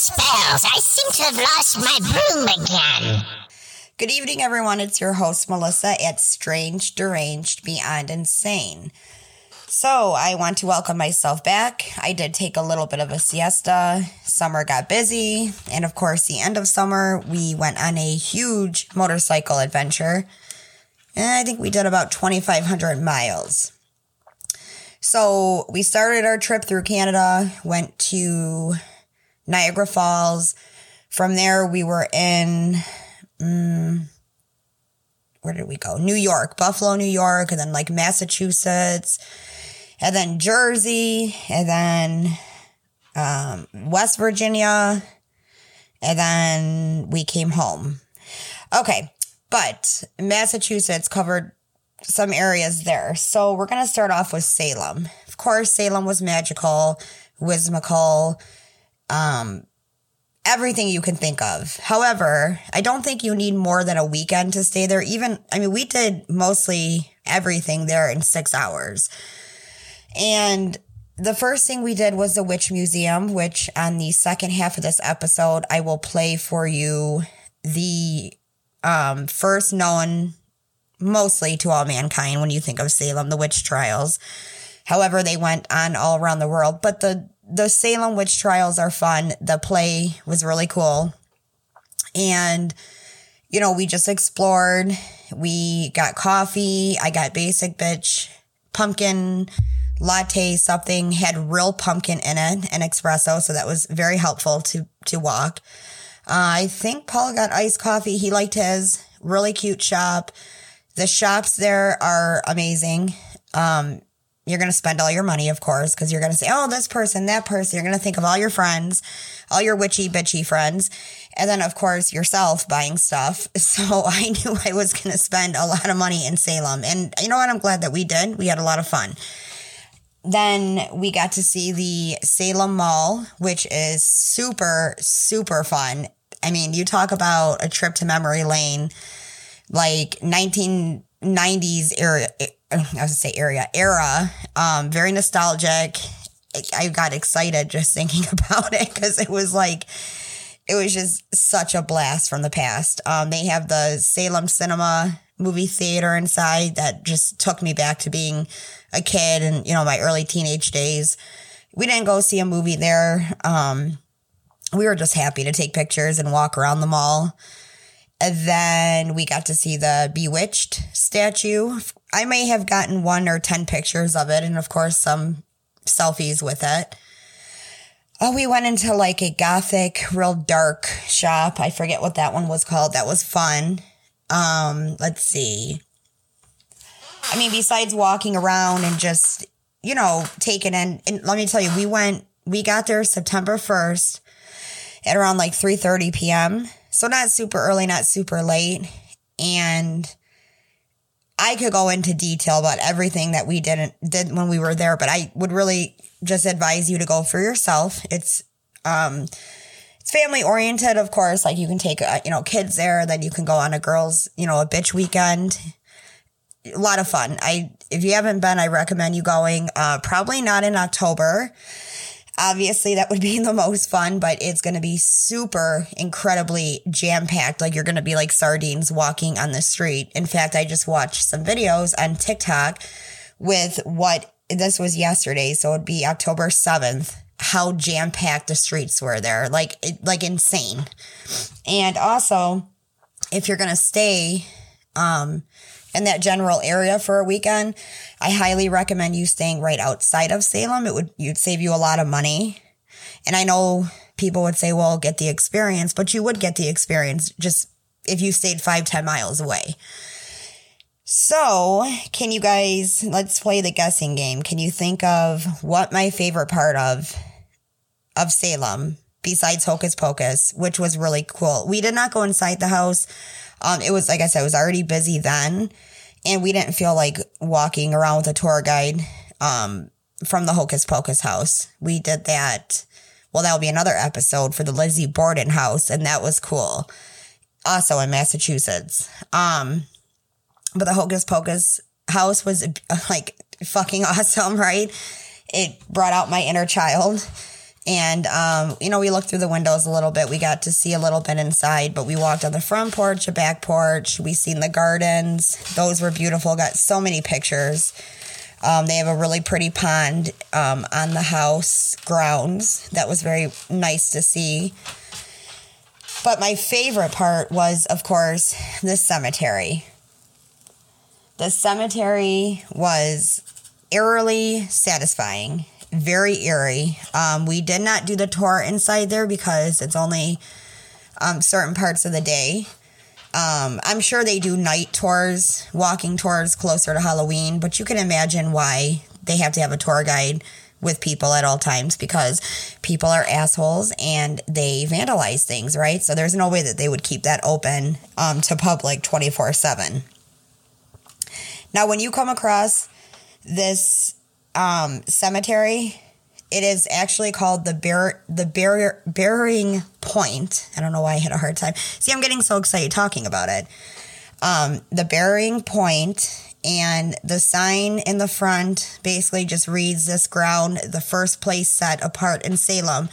spells. I seem to have lost my broom again. Good evening, everyone. It's your host, Melissa, at Strange, Deranged, Beyond Insane. So, I want to welcome myself back. I did take a little bit of a siesta. Summer got busy. And of course, the end of summer, we went on a huge motorcycle adventure. And I think we did about 2,500 miles. So, we started our trip through Canada, went to Niagara Falls. From there, we were in, um, where did we go? New York, Buffalo, New York, and then like Massachusetts, and then Jersey, and then um, West Virginia, and then we came home. Okay, but Massachusetts covered some areas there. So we're going to start off with Salem. Of course, Salem was magical, whimsical, um, everything you can think of. However, I don't think you need more than a weekend to stay there. Even, I mean, we did mostly everything there in six hours. And the first thing we did was the Witch Museum, which on the second half of this episode, I will play for you the um, first known mostly to all mankind when you think of Salem, the witch trials. However, they went on all around the world, but the the Salem witch trials are fun. The play was really cool. And you know, we just explored. We got coffee. I got basic bitch pumpkin latte something had real pumpkin in it and espresso, so that was very helpful to to walk. Uh, I think Paul got iced coffee. He liked his really cute shop. The shops there are amazing. Um, you're going to spend all your money, of course, because you're going to say, oh, this person, that person. You're going to think of all your friends, all your witchy, bitchy friends. And then, of course, yourself buying stuff. So I knew I was going to spend a lot of money in Salem. And you know what? I'm glad that we did. We had a lot of fun. Then we got to see the Salem Mall, which is super, super fun. I mean, you talk about a trip to memory lane, like 1990s era I was gonna say area era. Um, very nostalgic. I got excited just thinking about it because it was like it was just such a blast from the past. Um, they have the Salem Cinema movie theater inside that just took me back to being a kid and you know my early teenage days. We didn't go see a movie there. Um, we were just happy to take pictures and walk around the mall. Then we got to see the Bewitched statue. I may have gotten one or 10 pictures of it, and of course, some selfies with it. Oh, we went into like a gothic, real dark shop. I forget what that one was called. That was fun. Um, let's see. I mean, besides walking around and just, you know, taking in, and let me tell you, we went, we got there September 1st at around like 3.30 p.m. So not super early, not super late. And I could go into detail about everything that we didn't did when we were there, but I would really just advise you to go for yourself. It's um it's family oriented, of course. Like you can take uh, you know kids there, then you can go on a girls you know a bitch weekend. A lot of fun. I if you haven't been, I recommend you going. Uh, probably not in October Obviously, that would be the most fun, but it's going to be super incredibly jam packed. Like you're going to be like sardines walking on the street. In fact, I just watched some videos on TikTok with what this was yesterday. So it'd be October 7th, how jam packed the streets were there. Like, like insane. And also, if you're going to stay, um, in that general area for a weekend, I highly recommend you staying right outside of Salem. It would you'd save you a lot of money. And I know people would say, well, get the experience, but you would get the experience just if you stayed five, ten miles away. So, can you guys, let's play the guessing game. Can you think of what my favorite part of, of Salem besides Hocus Pocus, which was really cool? We did not go inside the house. Um, it was, like I said, it was already busy then. And we didn't feel like walking around with a tour guide, um, from the Hocus Pocus house. We did that. Well, that'll be another episode for the Lizzie Borden house. And that was cool. Also in Massachusetts. Um, but the Hocus Pocus house was like fucking awesome, right? It brought out my inner child. And, um, you know, we looked through the windows a little bit. We got to see a little bit inside, but we walked on the front porch, the back porch. We seen the gardens. Those were beautiful. Got so many pictures. Um, they have a really pretty pond um, on the house grounds. That was very nice to see. But my favorite part was, of course, the cemetery. The cemetery was eerily satisfying, very eerie. Um, we did not do the tour inside there because it's only um, certain parts of the day. Um, I'm sure they do night tours, walking tours closer to Halloween, but you can imagine why they have to have a tour guide with people at all times because people are assholes and they vandalize things, right? So there's no way that they would keep that open um, to public 24 7. Now, when you come across this um, cemetery, it is actually called the bear the barrier burying point. I don't know why I had a hard time. See, I'm getting so excited talking about it. Um, the burying point and the sign in the front basically just reads this ground the first place set apart in Salem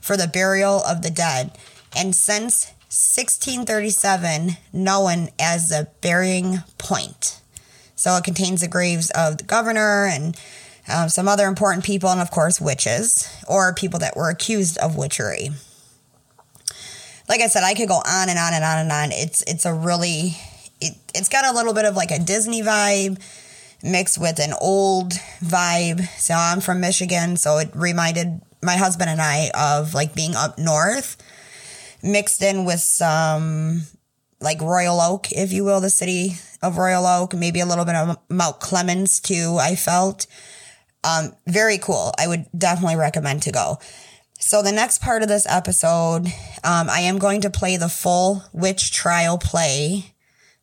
for the burial of the dead. And since 1637, known as the burying point. So it contains the graves of the governor and um, some other important people, and of course, witches or people that were accused of witchery. Like I said, I could go on and on and on and on. It's it's a really it, it's got a little bit of like a Disney vibe mixed with an old vibe. So I'm from Michigan, so it reminded my husband and I of like being up north, mixed in with some like Royal Oak, if you will, the city of Royal Oak, maybe a little bit of Mount Clemens too. I felt um, very cool. I would definitely recommend to go. So the next part of this episode, um, I am going to play the full witch trial play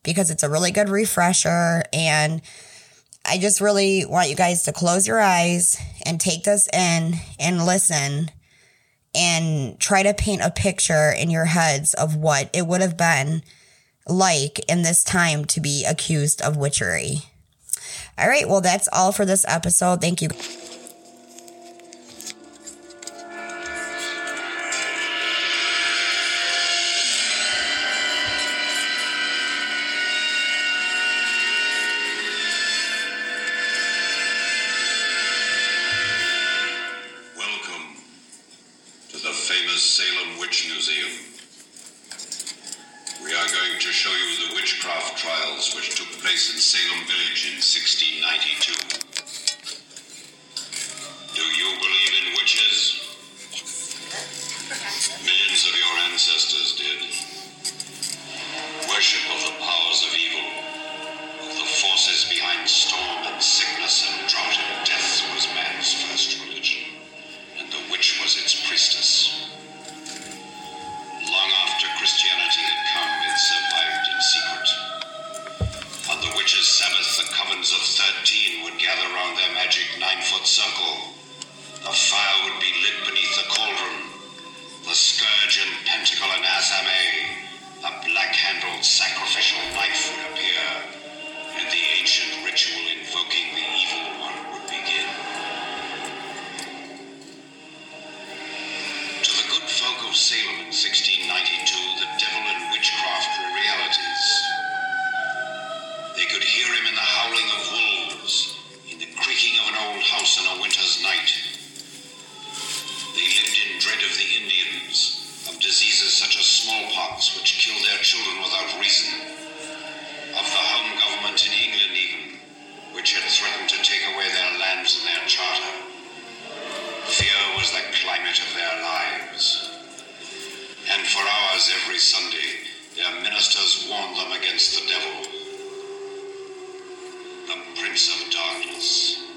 because it's a really good refresher and I just really want you guys to close your eyes and take this in and listen and try to paint a picture in your heads of what it would have been like in this time to be accused of witchery. All right, well, that's all for this episode. Thank you. Welcome to the famous Salem Witch Museum. We are going to show you the witchcraft trials which took place in Salem Village in 1692. Black-handled sacrificial of Darkness,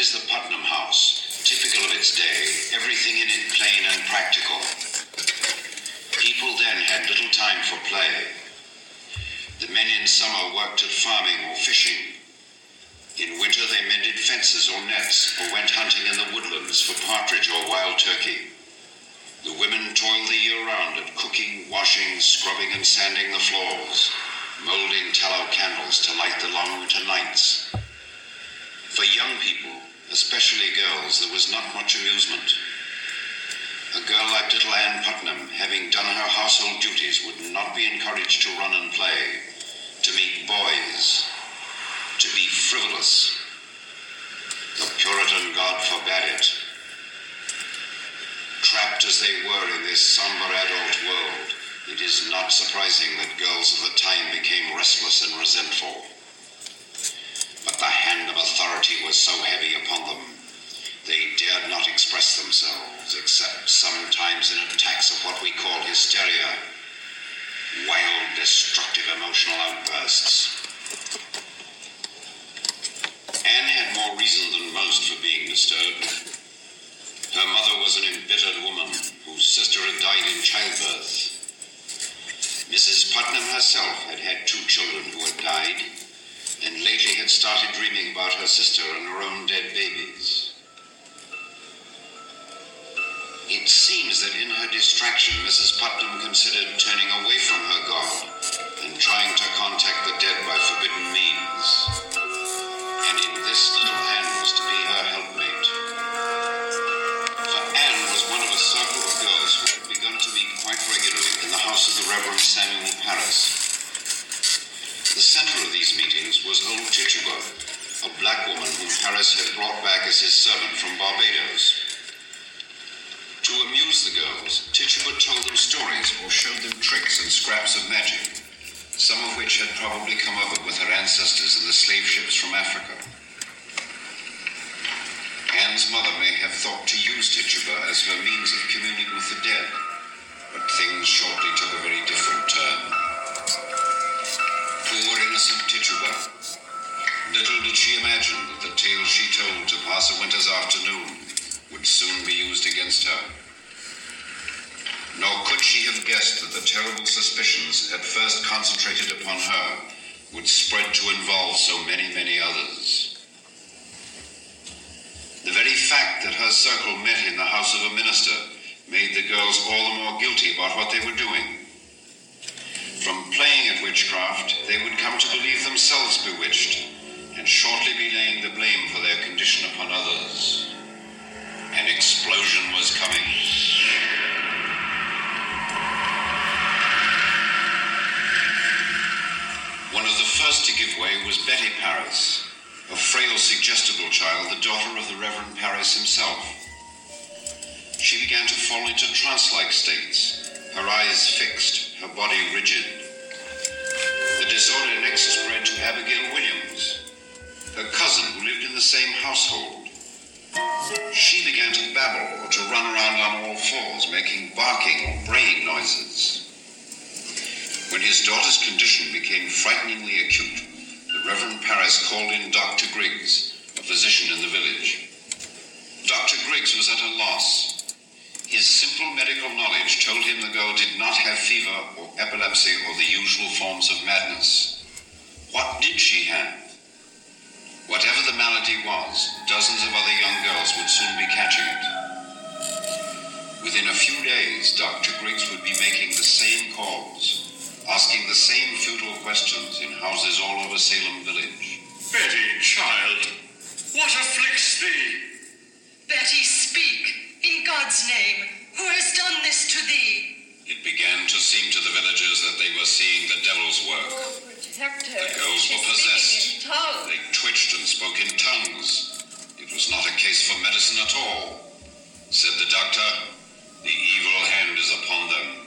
is the Putnam House, typical of its day, everything in it plain and practical. People then had little time for play. The men in summer worked at farming or fishing. In winter, they mended fences or nets or went hunting in the woodlands for partridge or wild turkey. The women toiled the year round at cooking, washing, scrubbing, and sanding the floors, molding tallow candles to light the long winter nights. For young people, especially girls, there was not much amusement. A girl like little Anne Putnam, having done her household duties, would not be encouraged to run and play, to meet boys, to be frivolous. The Puritan God forbade it. Trapped as they were in this somber adult world, it is not surprising that girls of the time became restless and resentful. The hand of authority was so heavy upon them, they dared not express themselves, except sometimes in attacks of what we call hysteria, wild, destructive emotional outbursts. Anne had more reason than most for being disturbed. Her mother was an embittered woman whose sister had died in childbirth. Mrs. Putnam herself had had two children who had died, and lately had started dreaming about her sister and her own dead babies. It seems that in her distraction, Mrs. Putnam considered turning away from her God and trying to contact the dead by forbidden against her. Nor could she have guessed that the terrible suspicions at first concentrated upon her would spread to involve so many, many others. The very fact that her circle met in the house of a minister made the girls all the more guilty about what they were doing. From playing at witchcraft, they would come to believe themselves bewitched and shortly be laying the blame for their condition upon others. Explosion was coming. One of the first to give way was Betty Parris, a frail, suggestible child, the daughter of the Reverend Parris himself. She began to fall into trance like states, her eyes fixed, her body rigid. Became frighteningly acute, the Reverend Parris called in Dr. Griggs, a physician in the village. Dr. Griggs was at a loss. His simple medical knowledge told him the girl did not have fever or epilepsy or the usual forms of madness. What did she have? Whatever the malady was, dozens of other young girls would soon be catching it. Within a few days, Dr. Griggs would be making the same calls, asking the same futile questions in houses all over Salem village. Betty, child, what afflicts thee? Betty, speak, in God's name. Who has done this to thee? It began to seem to the villagers that they were seeing the devil's work. Oh, Protect her. The girls She's were possessed. in. They twitched and spoke in tongues. It was not a case for medicine at all. Said the doctor, the evil hand is upon them.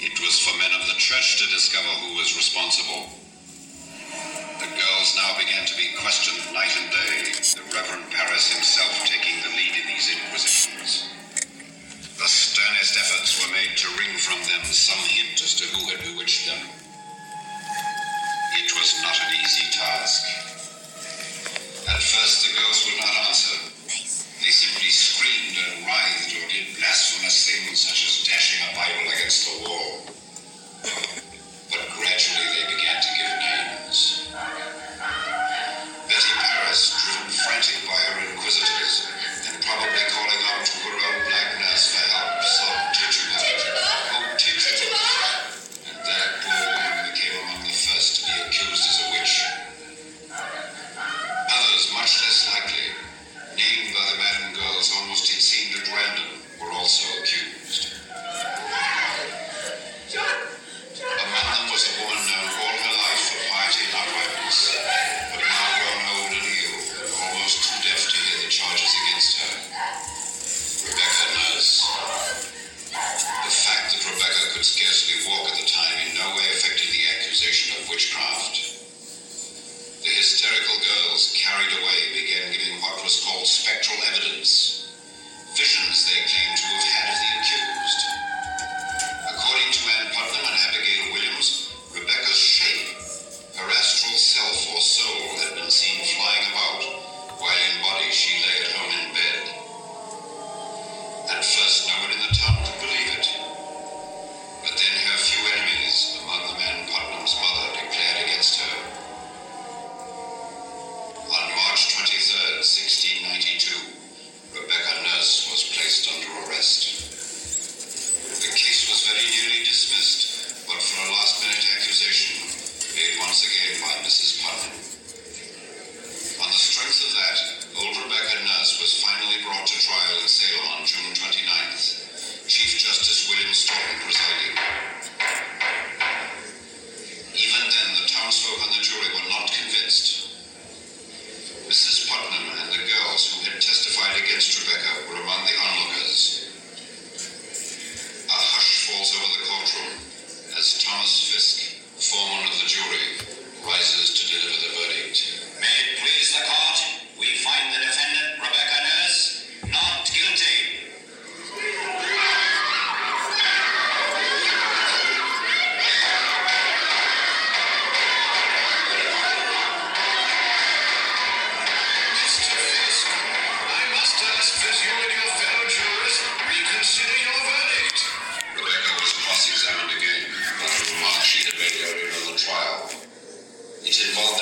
It was for men of the church to discover who was responsible. The girls now began to be questioned night and day, the Reverend Parris himself taking the lead in these inquisitions. The sternest efforts were made to wring from them some hint as to who had bewitched them. It was not an easy task. At first, the girls would not answer. They simply screamed and writhed or did blasphemous things as involved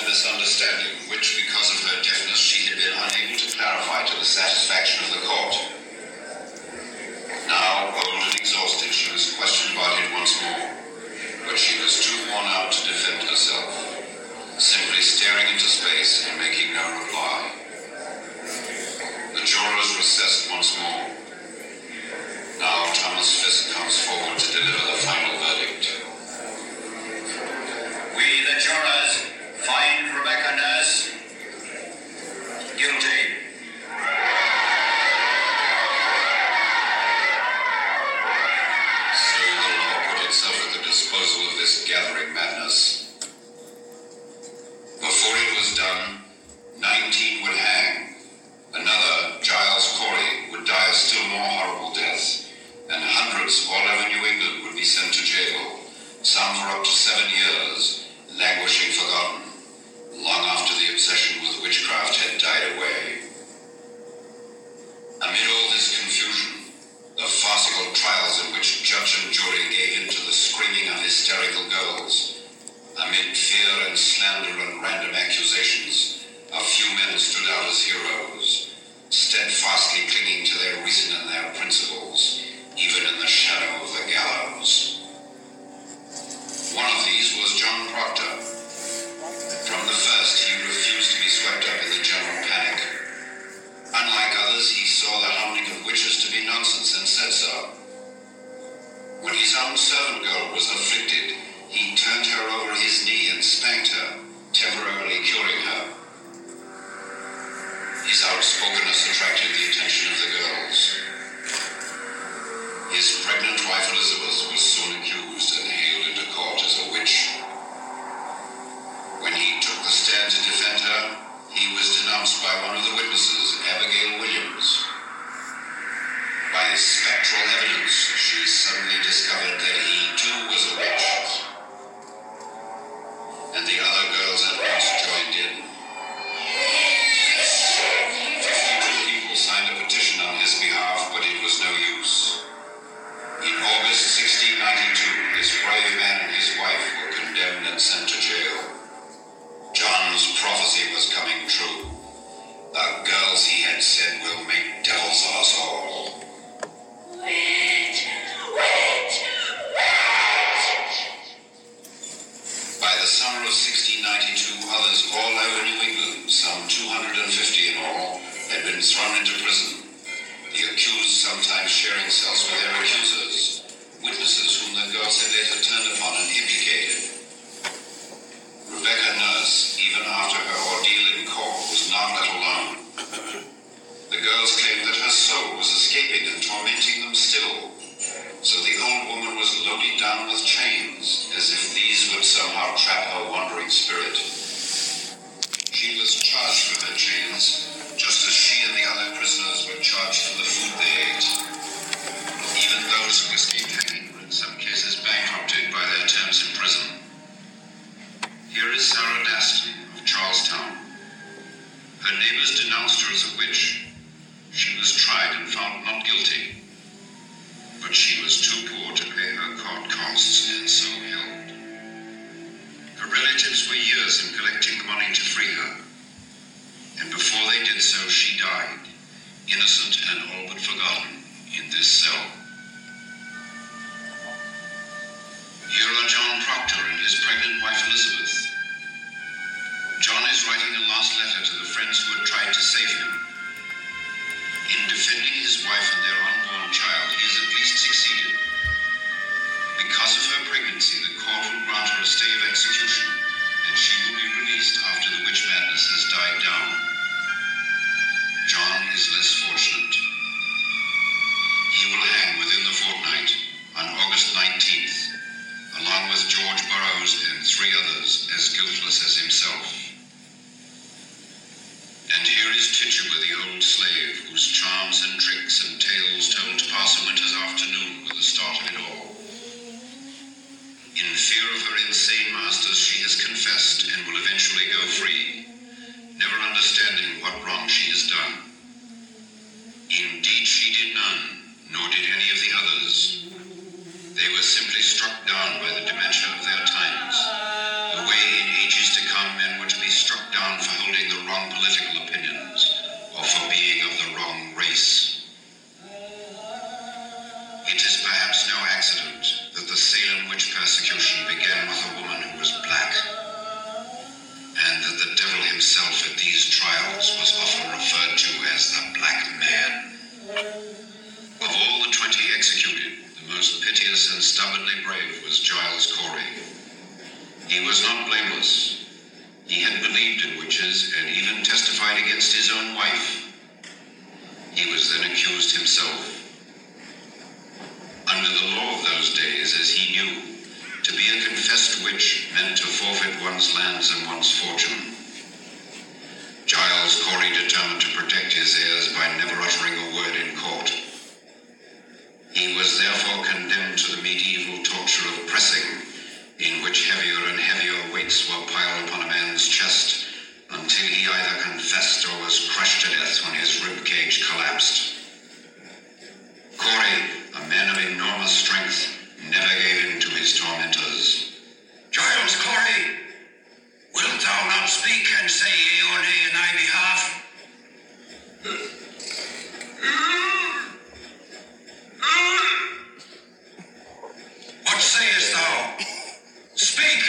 was afflicted, he turned her over his knee and spanked her, temporarily curing her. His outspokenness attracted the attention of the girls. His pregnant wife Elizabeth was soon accused and hailed into court as a witch. When he took the stand to defend her, he was denounced by one of the witnesses, Abigail Williams. By spectral evidence, she suddenly discovered that he prophecy was coming true. The girls he had said will make devil's of us all. For being of the wrong race. It is perhaps no accident that the Salem witch persecution began with a woman who was black, and that the devil himself at these trials was often referred to as the Black Man. Of all the twenty executed, the most piteous and stubbornly brave was Giles Corey. He was not blameless. He had believed in witches and even testified against his own wife. He was then accused himself. Under the law of those days, as he knew, to be a confessed witch meant to forfeit one's lands and one's fortune. Giles Corey determined to protect his heirs by never uttering a word in court. He was therefore condemned to the medieval torture of pressing, in which heavier and heavier weights were piled upon a man's chest he either confessed or was crushed to death when his rib cage collapsed. Corey, a man of enormous strength, never gave in to his tormentors. Giles Corey, wilt thou not speak and say yea or nay in thy behalf? What sayest thou? Speak!